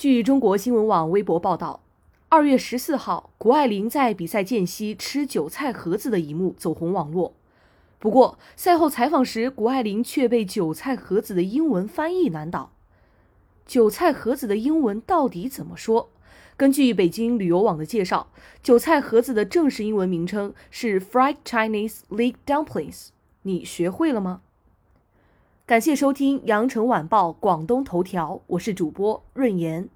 据中国新闻网微博报道，二月十四号，谷爱凌在比赛间隙吃韭菜盒子的一幕走红网络。不过，赛后采访时，谷爱凌却被韭菜盒子的英文翻译难倒。韭菜盒子的英文到底怎么说？根据北京旅游网的介绍，韭菜盒子的正式英文名称是 Fried Chinese Leek Dumplings。你学会了吗？感谢收听羊城晚报广东头条，我是主播润言。